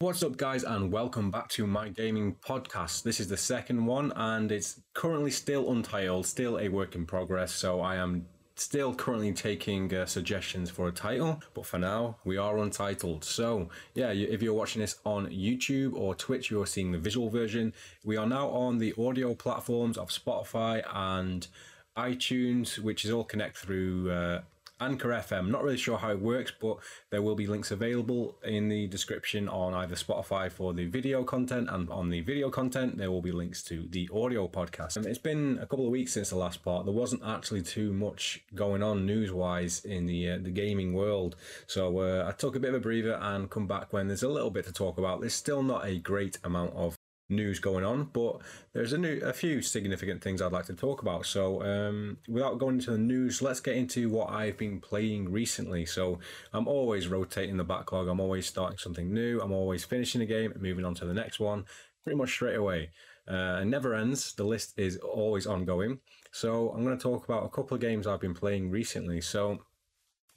What's up, guys, and welcome back to my gaming podcast. This is the second one, and it's currently still untitled, still a work in progress. So I am still currently taking uh, suggestions for a title, but for now we are untitled. So yeah, if you're watching this on YouTube or Twitch, you're seeing the visual version. We are now on the audio platforms of Spotify and iTunes, which is all connect through. Uh, Anchor FM. Not really sure how it works, but there will be links available in the description on either Spotify for the video content and on the video content, there will be links to the audio podcast. And it's been a couple of weeks since the last part. There wasn't actually too much going on news wise in the uh, the gaming world, so uh, I took a bit of a breather and come back when there's a little bit to talk about. There's still not a great amount of news going on, but there's a, new, a few significant things I'd like to talk about. So, um, without going into the news, let's get into what I've been playing recently. So, I'm always rotating the backlog, I'm always starting something new, I'm always finishing a game and moving on to the next one pretty much straight away. Uh, it never ends, the list is always ongoing. So, I'm going to talk about a couple of games I've been playing recently. So,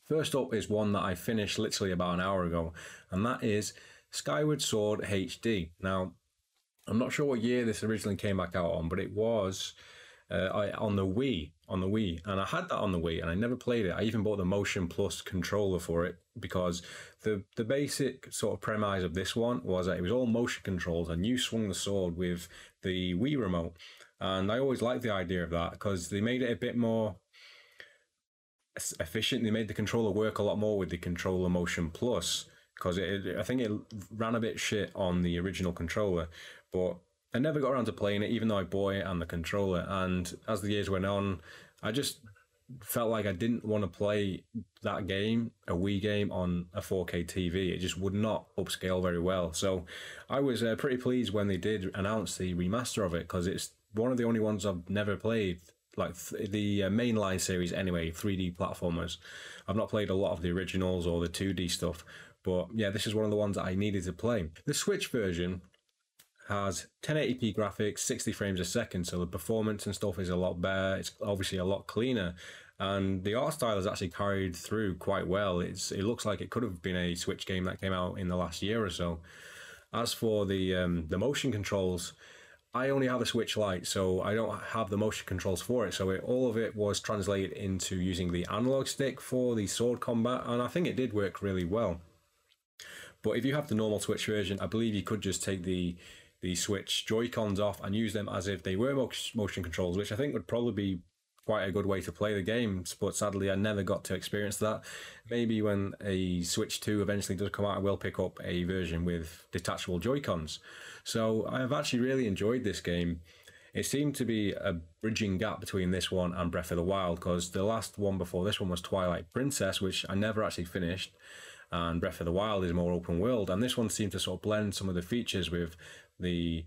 first up is one that I finished literally about an hour ago, and that is Skyward Sword HD. Now, I'm not sure what year this originally came back out on, but it was uh, I, on the Wii, on the Wii, and I had that on the Wii, and I never played it. I even bought the Motion Plus controller for it because the the basic sort of premise of this one was that it was all motion controls, and you swung the sword with the Wii remote, and I always liked the idea of that because they made it a bit more efficient. They made the controller work a lot more with the controller Motion Plus because I think it ran a bit shit on the original controller, but I never got around to playing it, even though I bought it and the controller. And as the years went on, I just felt like I didn't want to play that game, a Wii game, on a 4K TV. It just would not upscale very well. So I was uh, pretty pleased when they did announce the remaster of it because it's one of the only ones I've never played. Like th- the uh, mainline series, anyway, 3D platformers. I've not played a lot of the originals or the 2D stuff, but yeah, this is one of the ones that I needed to play. The Switch version has 1080p graphics, 60 frames a second, so the performance and stuff is a lot better. It's obviously a lot cleaner, and the art style is actually carried through quite well. It's it looks like it could have been a Switch game that came out in the last year or so. As for the um, the motion controls, I only have a Switch Lite, so I don't have the motion controls for it. So it, all of it was translated into using the analog stick for the sword combat, and I think it did work really well. But if you have the normal Switch version, I believe you could just take the the Switch Joy-Cons off and use them as if they were motion controls, which I think would probably be quite a good way to play the games. But sadly, I never got to experience that. Maybe when a Switch 2 eventually does come out, I will pick up a version with detachable Joy-Cons. So I have actually really enjoyed this game. It seemed to be a bridging gap between this one and Breath of the Wild because the last one before this one was Twilight Princess, which I never actually finished and Breath of the Wild is more open world. And this one seemed to sort of blend some of the features with the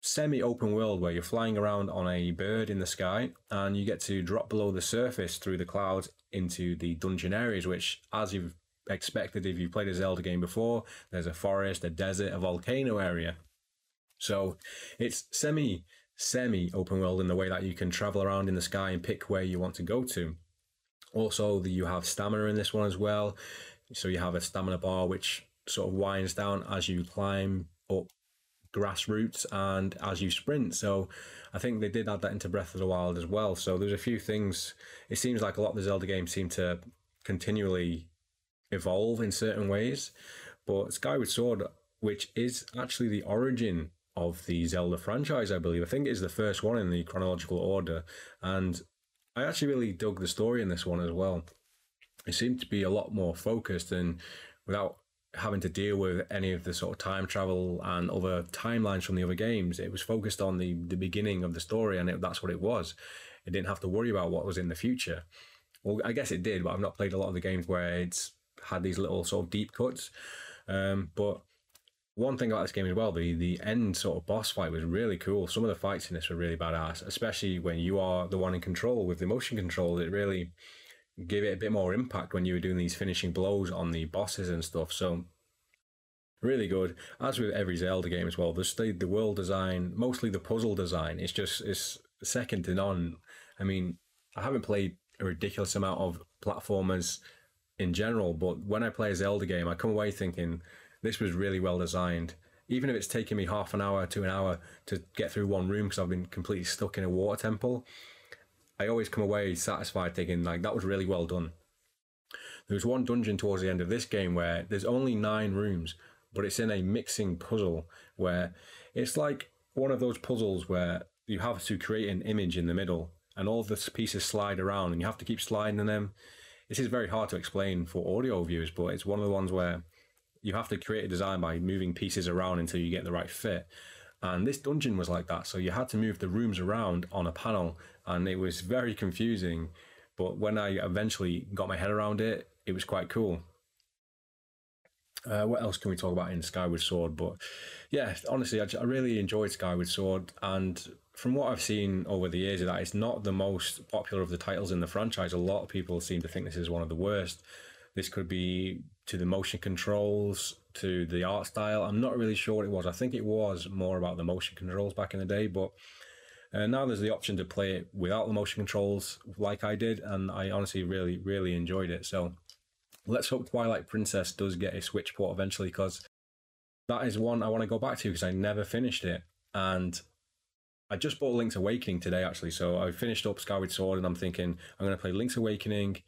semi open world where you're flying around on a bird in the sky and you get to drop below the surface through the clouds into the dungeon areas, which, as you've expected if you've played a Zelda game before, there's a forest, a desert, a volcano area. So it's semi semi open world in the way that you can travel around in the sky and pick where you want to go to. Also, you have stamina in this one as well. So you have a stamina bar which sort of winds down as you climb up grass roots and as you sprint. So I think they did add that into Breath of the Wild as well. So there's a few things. It seems like a lot of the Zelda games seem to continually evolve in certain ways. But Skyward Sword, which is actually the origin of the Zelda franchise, I believe. I think is the first one in the chronological order. And I actually really dug the story in this one as well it seemed to be a lot more focused and without having to deal with any of the sort of time travel and other timelines from the other games. It was focused on the the beginning of the story, and it, that's what it was. It didn't have to worry about what was in the future. Well, I guess it did, but I've not played a lot of the games where it's had these little sort of deep cuts. Um, but one thing about this game as well, the the end sort of boss fight was really cool. Some of the fights in this were really badass, especially when you are the one in control with the motion control. It really give it a bit more impact when you were doing these finishing blows on the bosses and stuff. So really good. As with every Zelda game as well, the the world design, mostly the puzzle design, it's just it's second to none. I mean, I haven't played a ridiculous amount of platformers in general, but when I play a Zelda game, I come away thinking this was really well designed. Even if it's taking me half an hour to an hour to get through one room because I've been completely stuck in a water temple, I always come away satisfied thinking like that was really well done. There was one dungeon towards the end of this game where there's only nine rooms, but it's in a mixing puzzle where it's like one of those puzzles where you have to create an image in the middle and all the pieces slide around and you have to keep sliding them. This is very hard to explain for audio viewers, but it's one of the ones where you have to create a design by moving pieces around until you get the right fit. And this dungeon was like that. So you had to move the rooms around on a panel and it was very confusing. But when I eventually got my head around it, it was quite cool. Uh, what else can we talk about in Skyward Sword? But yeah, honestly, I, I, really enjoyed Skyward Sword, and from what I've seen over the years, that it's not the most popular of the titles in the franchise. A lot of people seem to think this is one of the worst. This could be to the motion controls, to the art style. I'm not really sure what it was. I think it was more about the motion controls back in the day, but uh, now there's the option to play it without the motion controls, like I did, and I honestly really, really enjoyed it. So let's hope Twilight Princess does get a Switch port eventually because that is one I want to go back to because I never finished it. And I just bought Link's Awakening today actually. So I finished up Skyward Sword and I'm thinking I'm going to play Link's Awakening.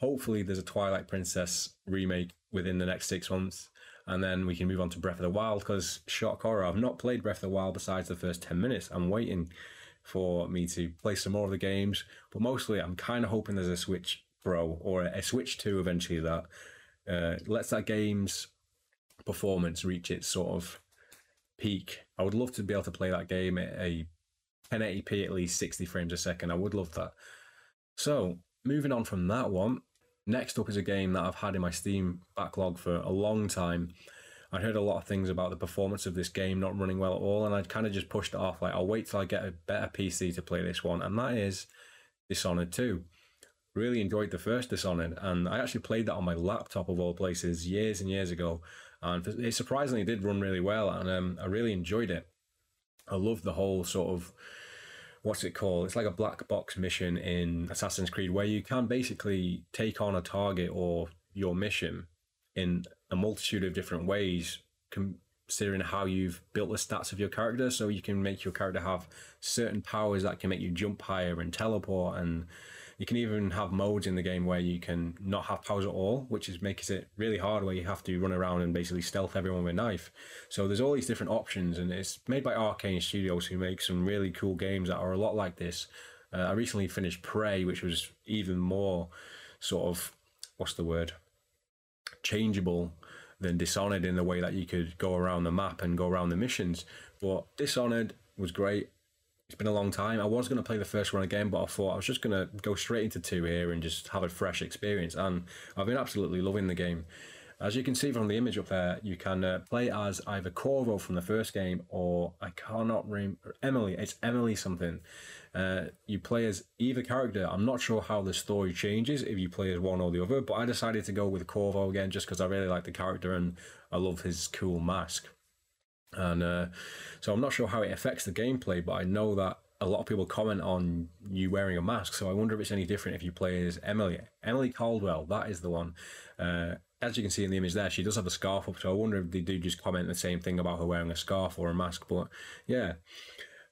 Hopefully there's a Twilight Princess remake within the next six months. And then we can move on to Breath of the Wild because shock horror, I've not played Breath of the Wild besides the first 10 minutes. I'm waiting for me to play some more of the games, but mostly I'm kind of hoping there's a Switch Pro or a Switch 2 eventually that uh, lets that game's performance reach its sort of peak. I would love to be able to play that game at a 1080p at least 60 frames a second. I would love that. So, moving on from that one, next up is a game that I've had in my Steam backlog for a long time. I heard a lot of things about the performance of this game not running well at all, and I'd kind of just pushed it off. Like, I'll wait till I get a better PC to play this one, and that is Dishonored 2 really enjoyed the first Dishonored, and I actually played that on my laptop of all places years and years ago, and it surprisingly did run really well, and um, I really enjoyed it. I loved the whole sort of what's it called? It's like a black box mission in Assassin's Creed where you can basically take on a target or your mission in a multitude of different ways, considering how you've built the stats of your character. So you can make your character have certain powers that can make you jump higher and teleport and you can even have modes in the game where you can not have powers at all, which is makes it really hard where you have to run around and basically stealth everyone with a knife. So there's all these different options, and it's made by Arkane Studios, who make some really cool games that are a lot like this. Uh, I recently finished Prey, which was even more sort of what's the word changeable than Dishonored in the way that you could go around the map and go around the missions. But Dishonored was great it's been a long time. I was going to play the first one again, but I thought I was just going to go straight into two here and just have a fresh experience. And I've been absolutely loving the game. As you can see from the image up there, you can uh, play as either Corvo from the first game or I cannot remember Emily. It's Emily something. Uh, you play as either character. I'm not sure how the story changes if you play as one or the other, but I decided to go with Corvo again just because I really like the character and I love his cool mask. And uh, so I'm not sure how it affects the gameplay, but I know that a lot of people comment on you wearing a mask. So I wonder if it's any different if you play as Emily. Emily Kaldwin, that is the one. Uh, as you can see in the image there, she does have a scarf up. So I wonder if they do just comment the same thing about her wearing a scarf or a mask. But yeah,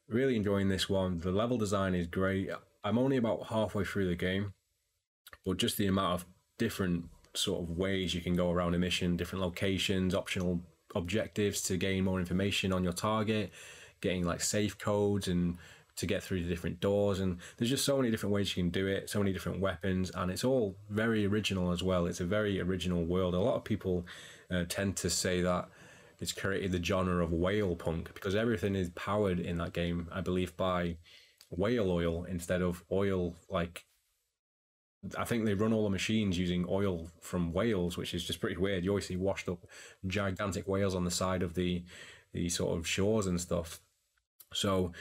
really enjoying this one. The level design is great. I'm only about halfway through the game, but just the amount of different sort of ways you can go around a mission, different locations, optional objectives to gain more information on your target, getting like safe codes and to get through the different doors. And there's just so many different ways you can do it, so many different weapons, and it's all very original as well. It's a very original world. A lot of people uh, tend to say that it's created the genre of whale punk because everything is powered in that game, I believe, by whale oil instead of oil like I think they run all the machines using oil from whales, which is just pretty weird. You always see washed up gigantic whales on the side of the the sort of shores and stuff. So,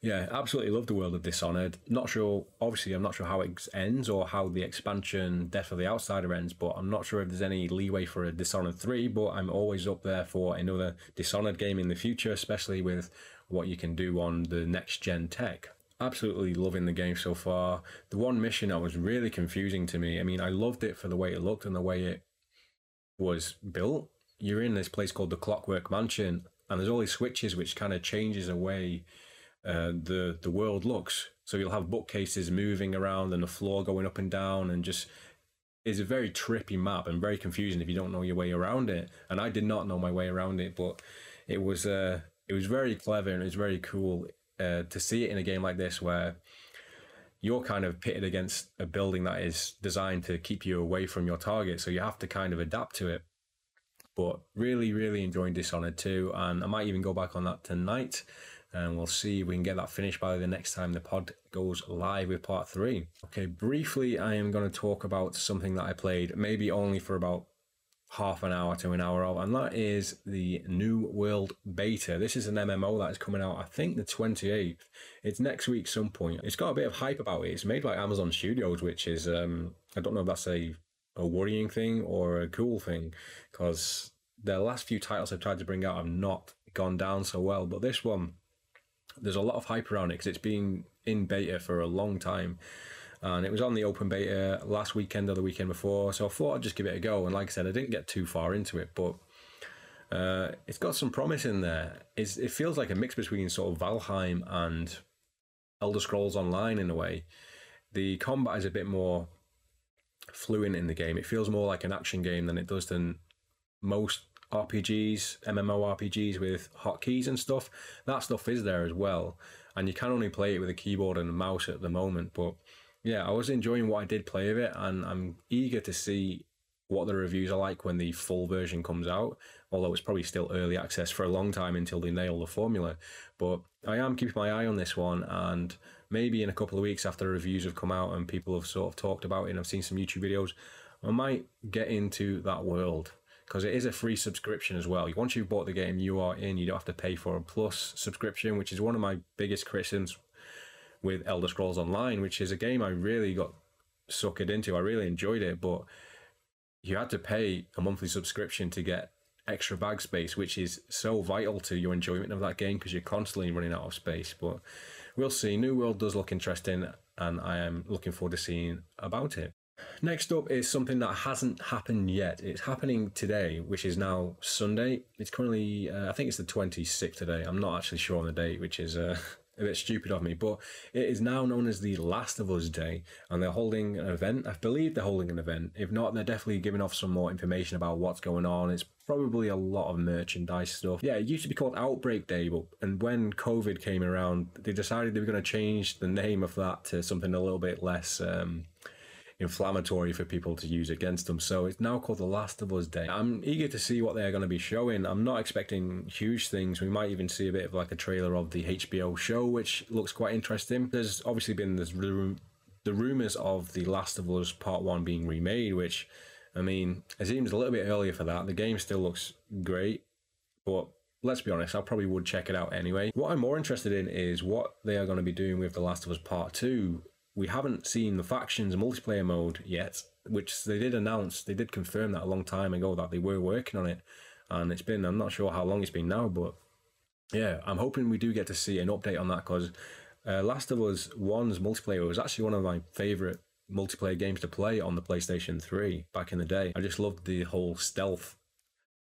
yeah, absolutely love the world of Dishonored. Not sure, obviously, I'm not sure how it ends or how the expansion Death of the Outsider ends, but I'm not sure if there's any leeway for a Dishonored 3. But I'm always up there for another Dishonored game in the future, especially with what you can do on the next gen tech absolutely loving the game so far. The one mission that was really confusing to me. I mean, I loved it for the way it looked and the way it was built, you're in this place called the Clockwork Mansion, and there's all these switches which kind of changes the way uh, the the world looks. So you'll have bookcases moving around and the floor going up and down, and just it's a very trippy map and very confusing if you don't know your way around it. And I did not know my way around it, but it was uh, it was very clever and it was very cool uh, to see it in a game like this where you're kind of pitted against a building that is designed to keep you away from your target. So you have to kind of adapt to it. But really, really enjoying Dishonored 2. And I might even go back on that tonight. And we'll see if we can get that finished by the next time the pod goes live with part three. Okay, briefly, I am going to talk about something that I played, maybe only for about half an hour to an hour of, and that is the New World Beta. This is an MMO that is coming out, I think, the 28th. It's next week, some point. It's got a bit of hype about it. It's made by Amazon Studios, which is, um, I don't know if that's a, a worrying thing or a cool thing, because the last few titles I've tried to bring out have not gone down so well, but this one, there's a lot of hype around it because it's been in beta for a long time and it was on the open beta last weekend or the weekend before. So I thought I'd just give it a go. And like I said, I didn't get too far into it, but uh, it's got some promise in there. It's, it feels like a mix between sort of Valheim and Elder Scrolls Online in a way. The combat is a bit more fluent in the game. It feels more like an action game than it does than most RPGs, MMO RPGs with hotkeys and stuff. That stuff is there as well, and you can only play it with a keyboard and a mouse at the moment. But yeah, I was enjoying what I did play of it, and I'm eager to see what the reviews are like when the full version comes out. Although it's probably still early access for a long time until they nail the formula. But I am keeping my eye on this one, and maybe in a couple of weeks after reviews have come out and people have sort of talked about it, and I've seen some YouTube videos, I might get into that world because it is a free subscription as well. Once you've bought the game, you are in. You don't have to pay for a plus subscription, which is one of my biggest criticisms with Elder Scrolls Online, which is a game I really got suckered into. I really enjoyed it, but you had to pay a monthly subscription to get extra bag space, which is so vital to your enjoyment of that game because you're constantly running out of space. But we'll see. New World does look interesting, and I am looking forward to seeing about it. Next up is something that hasn't happened yet. It's happening today, which is now Sunday. It's currently, uh, I think it's the 26th today. I'm not actually sure on the date, which is uh, a bit stupid of me, but it is now known as the Last of Us Day, and they're holding an event. I believe they're holding an event. If not, they're definitely giving off some more information about what's going on. It's probably a lot of merchandise stuff. Yeah, it used to be called Outbreak Day, but and when COVID came around, they decided they were going to change the name of that to something a little bit less. Um, inflammatory for people to use against them. So it's now called The Last of Us Day. I'm eager to see what they're going to be showing. I'm not expecting huge things. We might even see a bit of like a trailer of the HBO show, which looks quite interesting. There's obviously been this room, the rumors of The Last of Us Part 1 being remade, which, I mean, it seems a little bit earlier for that. The game still looks great, but let's be honest, I probably would check it out anyway. What I'm more interested in is what they are going to be doing with The Last of Us Part 2 we haven't seen the factions multiplayer mode yet, which they did announce, they did confirm that a long time ago that they were working on it. And it's been, I'm not sure how long it's been now, but yeah, I'm hoping we do get to see an update on that because uh, Last of Us 1's multiplayer was actually one of my favourite multiplayer games to play on the PlayStation 3 back in the day. I just loved the whole stealth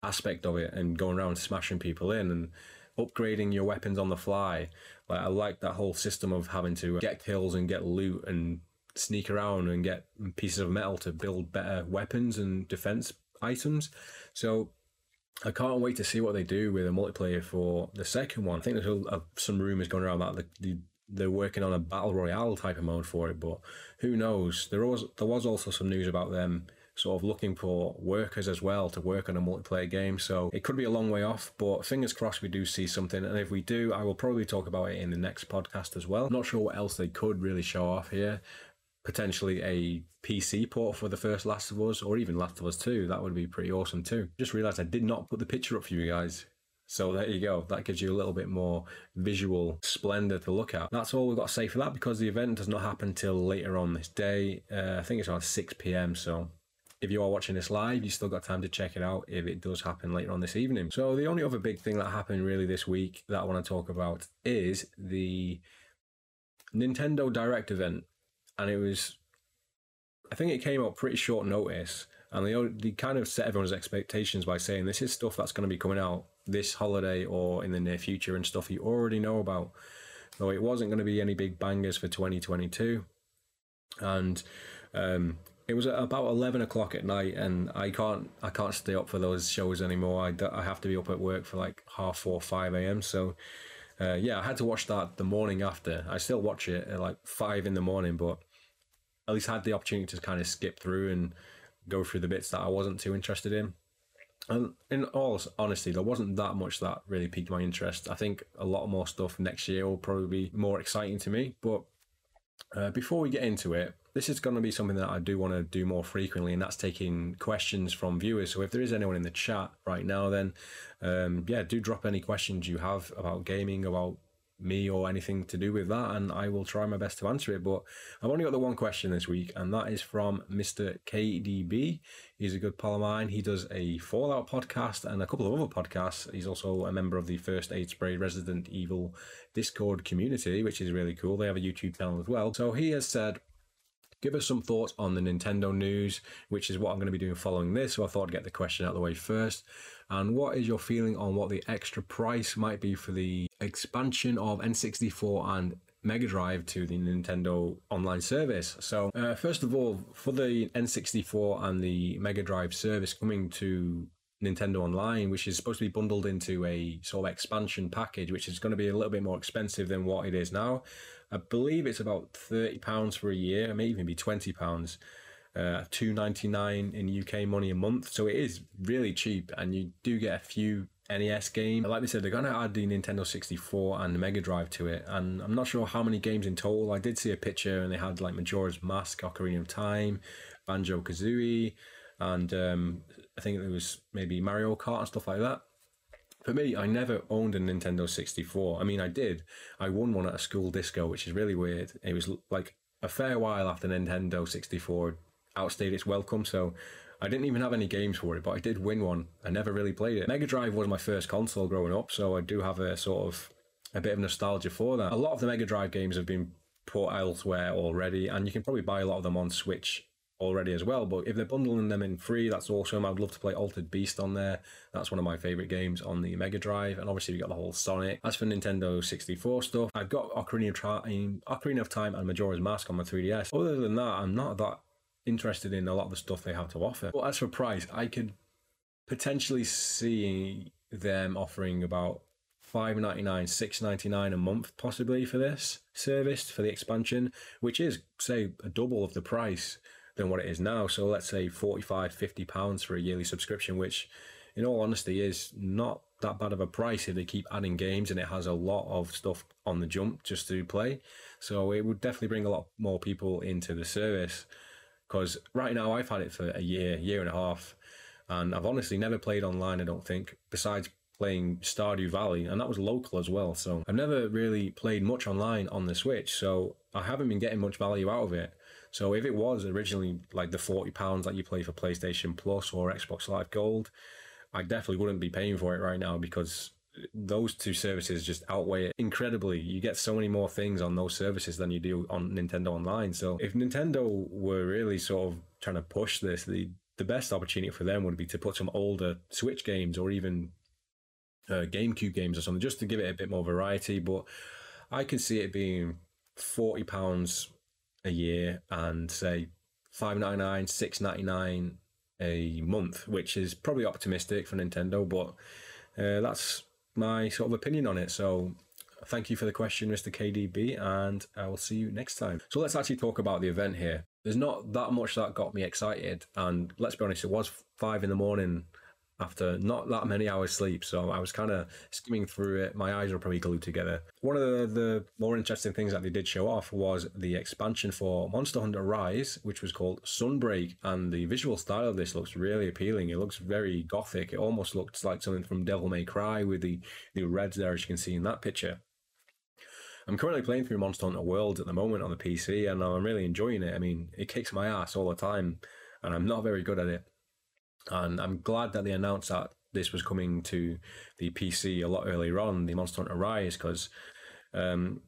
aspect of it and going around smashing people in and upgrading your weapons on the fly like I like that whole system of having to get kills and get loot and sneak around and get pieces of metal to build better weapons and defense items. So I can't wait to see what they do with a multiplayer for the second one. I think there's a, some rumors going around that the, the, they're working on a battle royale type of mode for it, but who knows? There was there was also some news about them sort of looking for workers as well to work on a multiplayer game. So it could be a long way off, but fingers crossed we do see something. And if we do, I will probably talk about it in the next podcast as well. Not sure what else they could really show off here. Potentially a PC port for the first Last of Us, or even Last of Us 2. That would be pretty awesome too. Just realized I did not put the picture up for you guys. So there you go. That gives you a little bit more visual splendor to look at. That's all we've got to say for that because the event does not happen till later on this day. Uh, I think it's around 6 p.m. So if you are watching this live, you still got time to check it out if it does happen later on this evening. So the only other big thing that happened really this week that I want to talk about is the Nintendo Direct event. And it was I think it came out pretty short notice, and they they kind of set everyone's expectations by saying this is stuff that's going to be coming out this holiday or in the near future and stuff you already know about. So it wasn't going to be any big bangers for 2022, and um, it was about 11 o'clock at night and i can't i can't stay up for those shows anymore i, I have to be up at work for like half 4 5 a.m so uh, yeah i had to watch that the morning after i still watch it at like 5 in the morning but at least had the opportunity to kind of skip through and go through the bits that i wasn't too interested in and in all honesty, there wasn't that much that really piqued my interest. I think a lot more stuff next year will probably be more exciting to me. But uh, before we get into it, this is going to be something that I do want to do more frequently, and that's taking questions from viewers. So if there is anyone in the chat right now, then um, yeah, do drop any questions you have about gaming, about me or anything to do with that, and I will try my best to answer it. But I've only got the one question this week, and that is from Mr. KDB. He's a good pal of mine. He does a Fallout podcast and a couple of other podcasts. He's also a member of the First Aid Spray Resident Evil Discord community, which is really cool. They have a YouTube channel as well. So he has said, give us some thoughts on the Nintendo news, which is what I'm going to be doing following this. So I thought I'd get the question out of the way first. And what is your feeling on what the extra price might be for the expansion of N64 and Mega Drive to the Nintendo online service. So, uh, first of all, for the N64 and the Mega Drive service coming to Nintendo Online, which is supposed to be bundled into a sort of expansion package, which is going to be a little bit more expensive than what it is now. I believe it's about thirty pounds for a year. It may even be twenty pounds. Uh, two ninety nine in UK money a month, so it is really cheap, and you do get a few NES game. Like they said, they're going to add the Nintendo 64 and the Mega Drive to it, and I'm not sure how many games in total. I did see a picture, and they had like Majora's Mask, Ocarina of Time, Banjo Kazooie, and um, I think there was maybe Mario Kart and stuff like that. For me, I never owned a Nintendo 64. I mean, I did. I won one at a school disco, which is really weird. It was like a fair while after Nintendo 64 outstayed its welcome, so I didn't even have any games for it, but I did win one. I never really played it. Mega Drive was my first console growing up, so I do have a sort of a bit of nostalgia for that. A lot of the Mega Drive games have been put elsewhere already, and you can probably buy a lot of them on Switch already as well. But if they're bundling them in free, that's awesome. I'd love to play Altered Beast on there. That's one of my favorite games on the Mega Drive. And obviously, we got the whole Sonic. As for Nintendo 64 stuff, I've got Ocarina of, Time, Ocarina of Time and Majora's Mask on my 3DS. Other than that, I'm not that interested in a lot of the stuff they have to offer. But as for price, I could potentially see them offering about five ninety nine, six ninety nine a month, possibly for this service for the expansion, which is say a double of the price than what it is now. So let's say 45, 50 pounds for a yearly subscription, which in all honesty is not that bad of a price if they keep adding games and it has a lot of stuff on the jump just to play. So it would definitely bring a lot more people into the service. Because right now I've had it for a year, year and a half, and I've honestly never played online. I don't think, besides playing Stardew Valley, and that was local as well. So I've never really played much online on the Switch, so I haven't been getting much value out of it. So if it was originally like the forty pounds that you play for PlayStation Plus or Xbox Live Gold, I definitely wouldn't be paying for it right now because those two services just outweigh it incredibly. You get so many more things on those services than you do on Nintendo Online. So if Nintendo were really sort of trying to push this, the the best opportunity for them would be to put some older Switch games or even uh, GameCube games or something, just to give it a bit more variety. But I can see it being forty pounds a year and say five ninety nine, six ninety nine a month, which is probably optimistic for Nintendo, but uh, that's my sort of opinion on it. So thank you for the question, Mr. KDB, and I will see you next time. So let's actually talk about the event here. There's not that much that got me excited, and let's be honest, it was five in the morning after not that many hours sleep. So I was kind of skimming through it. My eyes were probably glued together. One of the, the more interesting things that they did show off was the expansion for Monster Hunter Rise, which was called Sunbreak. And the visual style of this looks really appealing. It looks very gothic. It almost looks like something from Devil May Cry with the, the reds there, as you can see in that picture. I'm currently playing through Monster Hunter World at the moment on the PC, and I'm really enjoying it. I mean, it kicks my ass all the time, and I'm not very good at it. And I'm glad that they announced that this was coming to the PC a lot earlier on, the Monster Hunter Rise, because um,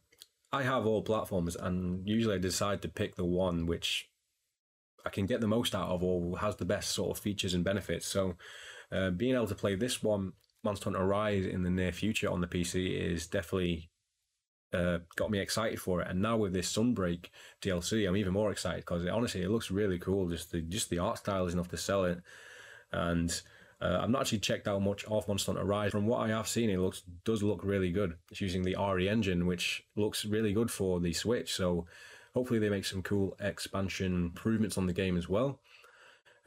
I have all platforms, and usually I decide to pick the one which I can get the most out of or has the best sort of features and benefits. So uh, being able to play this one, Monster Hunter Rise, in the near future on the PC is definitely uh, got me excited for it. And now with this Sunbreak DLC, I'm even more excited because honestly, it looks really cool. Just the just the art style is enough to sell it, and uh, I've not actually checked out much of Monster Hunter Rise. From what I have seen, it looks does look really good. It's using the RE engine, which looks really good for the Switch. So hopefully they make some cool expansion improvements on the game as well.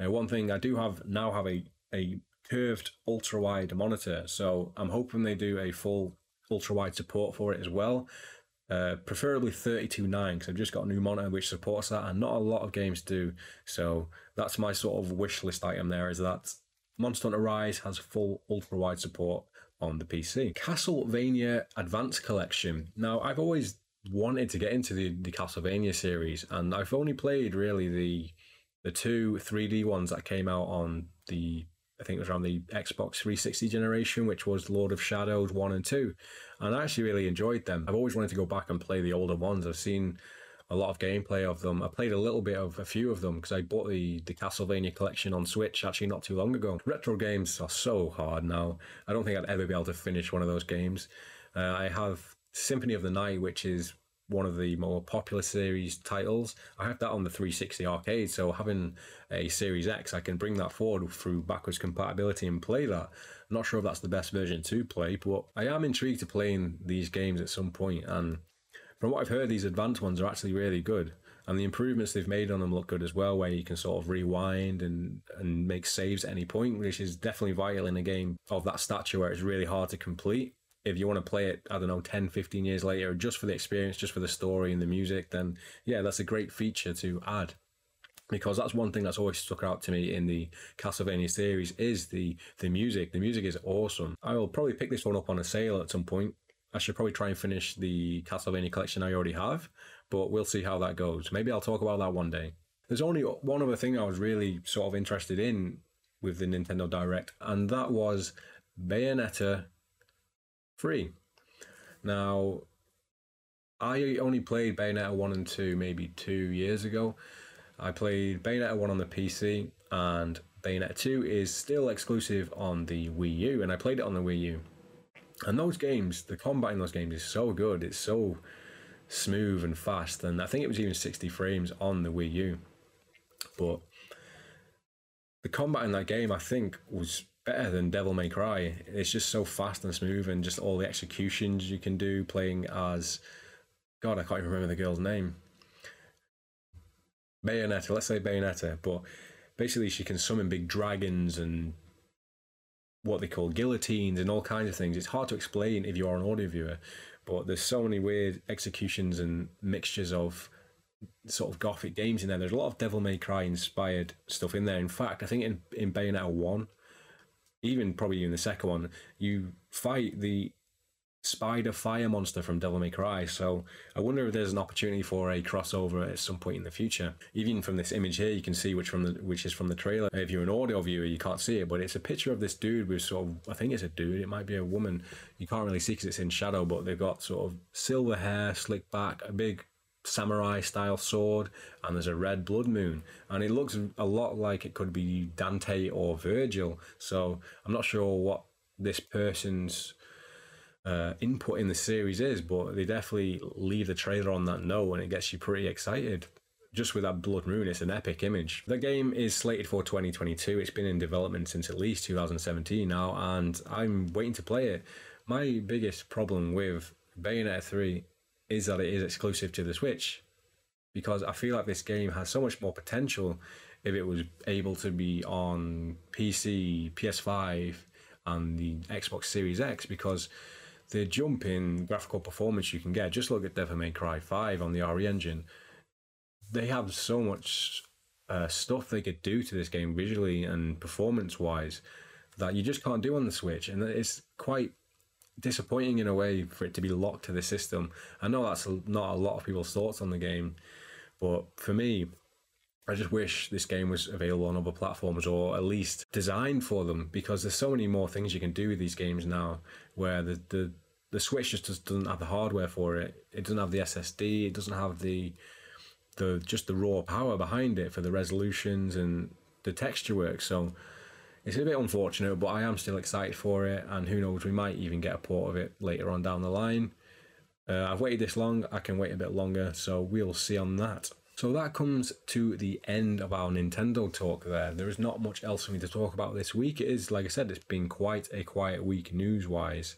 Uh, one thing I do have now have a a curved ultra wide monitor, so I'm hoping they do a full ultra wide support for it as well. Uh, preferably 32.9 because I've just got a new monitor which supports that, and not a lot of games do. So that's my sort of wish list item there. Is that Monster Hunter Rise has full ultra wide support on the PC. Castlevania Advance Collection. Now, I've always wanted to get into the, the Castlevania series, and I've only played really the the two 3D ones that came out on the I think it was around the Xbox 360 generation, which was Lord of Shadows 1 and 2. And I actually really enjoyed them. I've always wanted to go back and play the older ones. I've seen a lot of gameplay of them. I played a little bit of a few of them because I bought the, the Castlevania collection on Switch actually not too long ago. Retro games are so hard now. I don't think I'd ever be able to finish one of those games. Uh, I have Symphony of the Night, which is one of the more popular series titles. I have that on the 360 arcade, so having a Series X, I can bring that forward through backwards compatibility and play that. I'm not sure if that's the best version to play, but I am intrigued to playing these games at some point. and from what I've heard, these advanced ones are actually really good. And the improvements they've made on them look good as well, where you can sort of rewind and, and make saves at any point, which is definitely vital in a game of that stature where it's really hard to complete. If you want to play it, I don't know, 10, 15 years later, just for the experience, just for the story and the music, then yeah, that's a great feature to add because that's one thing that's always stuck out to me in the Castlevania series is the the music. The music is awesome. I will probably pick this one up on a sale at some point I should probably try and finish the Castlevania collection I already have, but we'll see how that goes. Maybe I'll talk about that one day. There's only one other thing I was really sort of interested in with the Nintendo Direct, and that was Bayonetta 3. Now, I only played Bayonetta 1 and 2 maybe two years ago. I played Bayonetta 1 on the PC, and Bayonetta 2 is still exclusive on the Wii U, and I played it on the Wii U. And those games, the combat in those games is so good. It's so smooth and fast. And I think it was even 60 frames on the Wii U. But the combat in that game, I think, was better than Devil May Cry. It's just so fast and smooth, and just all the executions you can do playing as. God, I can't even remember the girl's name. Bayonetta, let's say Bayonetta, but basically she can summon big dragons and what they call guillotines and all kinds of things. It's hard to explain if you are an audio viewer, but there's so many weird executions and mixtures of sort of gothic games in there. There's a lot of Devil May Cry inspired stuff in there. In fact, I think in, in Bayonetta 1, even probably in the second one, you fight the spider fire monster from Devil May Cry. So I wonder if there's an opportunity for a crossover at some point in the future. Even from this image here, you can see which from the which is from the trailer. If you're an audio viewer, you can't see it, but it's a picture of this dude with sort of I think it's a dude. It might be a woman. You can't really see because it's in shadow, but they've got sort of silver hair, slick back, a big samurai style sword and there's a red blood moon and it looks a lot like it could be Dante or Virgil so I'm not sure what this person's uh, input in the series is, but they definitely leave the trailer on that note and it gets you pretty excited. Just with that Blood Moon, it's an epic image. The game is slated for 2022. It's been in development since at least 2017 now, and I'm waiting to play it. My biggest problem with Bayonetta 3 is that it is exclusive to the Switch because I feel like this game has so much more potential if it was able to be on PC, PS5, and the Xbox Series X because the jump in graphical performance you can get, just look at Devil May Cry 5 on the RE engine. They have so much uh, stuff they could do to this game visually and performance wise that you just can't do on the Switch. And it's quite disappointing in a way for it to be locked to the system. I know that's not a lot of people's thoughts on the game, but for me, I just wish this game was available on other platforms or at least designed for them because there's so many more things you can do with these games now where the, the, the Switch just doesn't have the hardware for it. It doesn't have the SSD, it doesn't have the the just the raw power behind it for the resolutions and the texture work. So it's a bit unfortunate, but I am still excited for it, and who knows, we might even get a port of it later on down the line. Uh, I've waited this long, I can wait a bit longer, so we'll see on that. So that comes to the end of our Nintendo talk there. There is not much else for me to talk about this week. It is, like I said, it's been quite a quiet week news wise.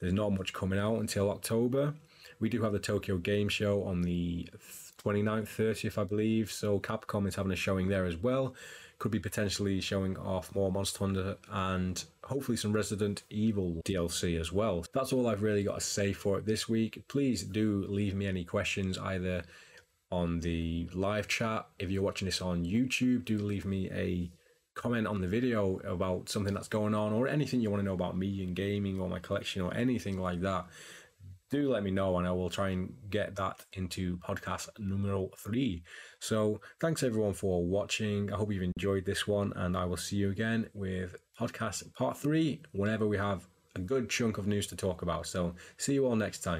There's not much coming out until October. We do have the Tokyo Game Show on the 29th, 30th, I believe. So Capcom is having a showing there as well. Could be potentially showing off more Monster Hunter and hopefully some Resident Evil DLC as well. That's all I've really got to say for it this week. Please do leave me any questions either on the live chat. If you're watching this on YouTube, do leave me a comment on the video about something that's going on or anything you want to know about me and gaming or my collection or anything like that do let me know and I will try and get that into podcast numero three. So thanks everyone for watching. I hope you've enjoyed this one and I will see you again with podcast part three whenever we have a good chunk of news to talk about. So see you all next time.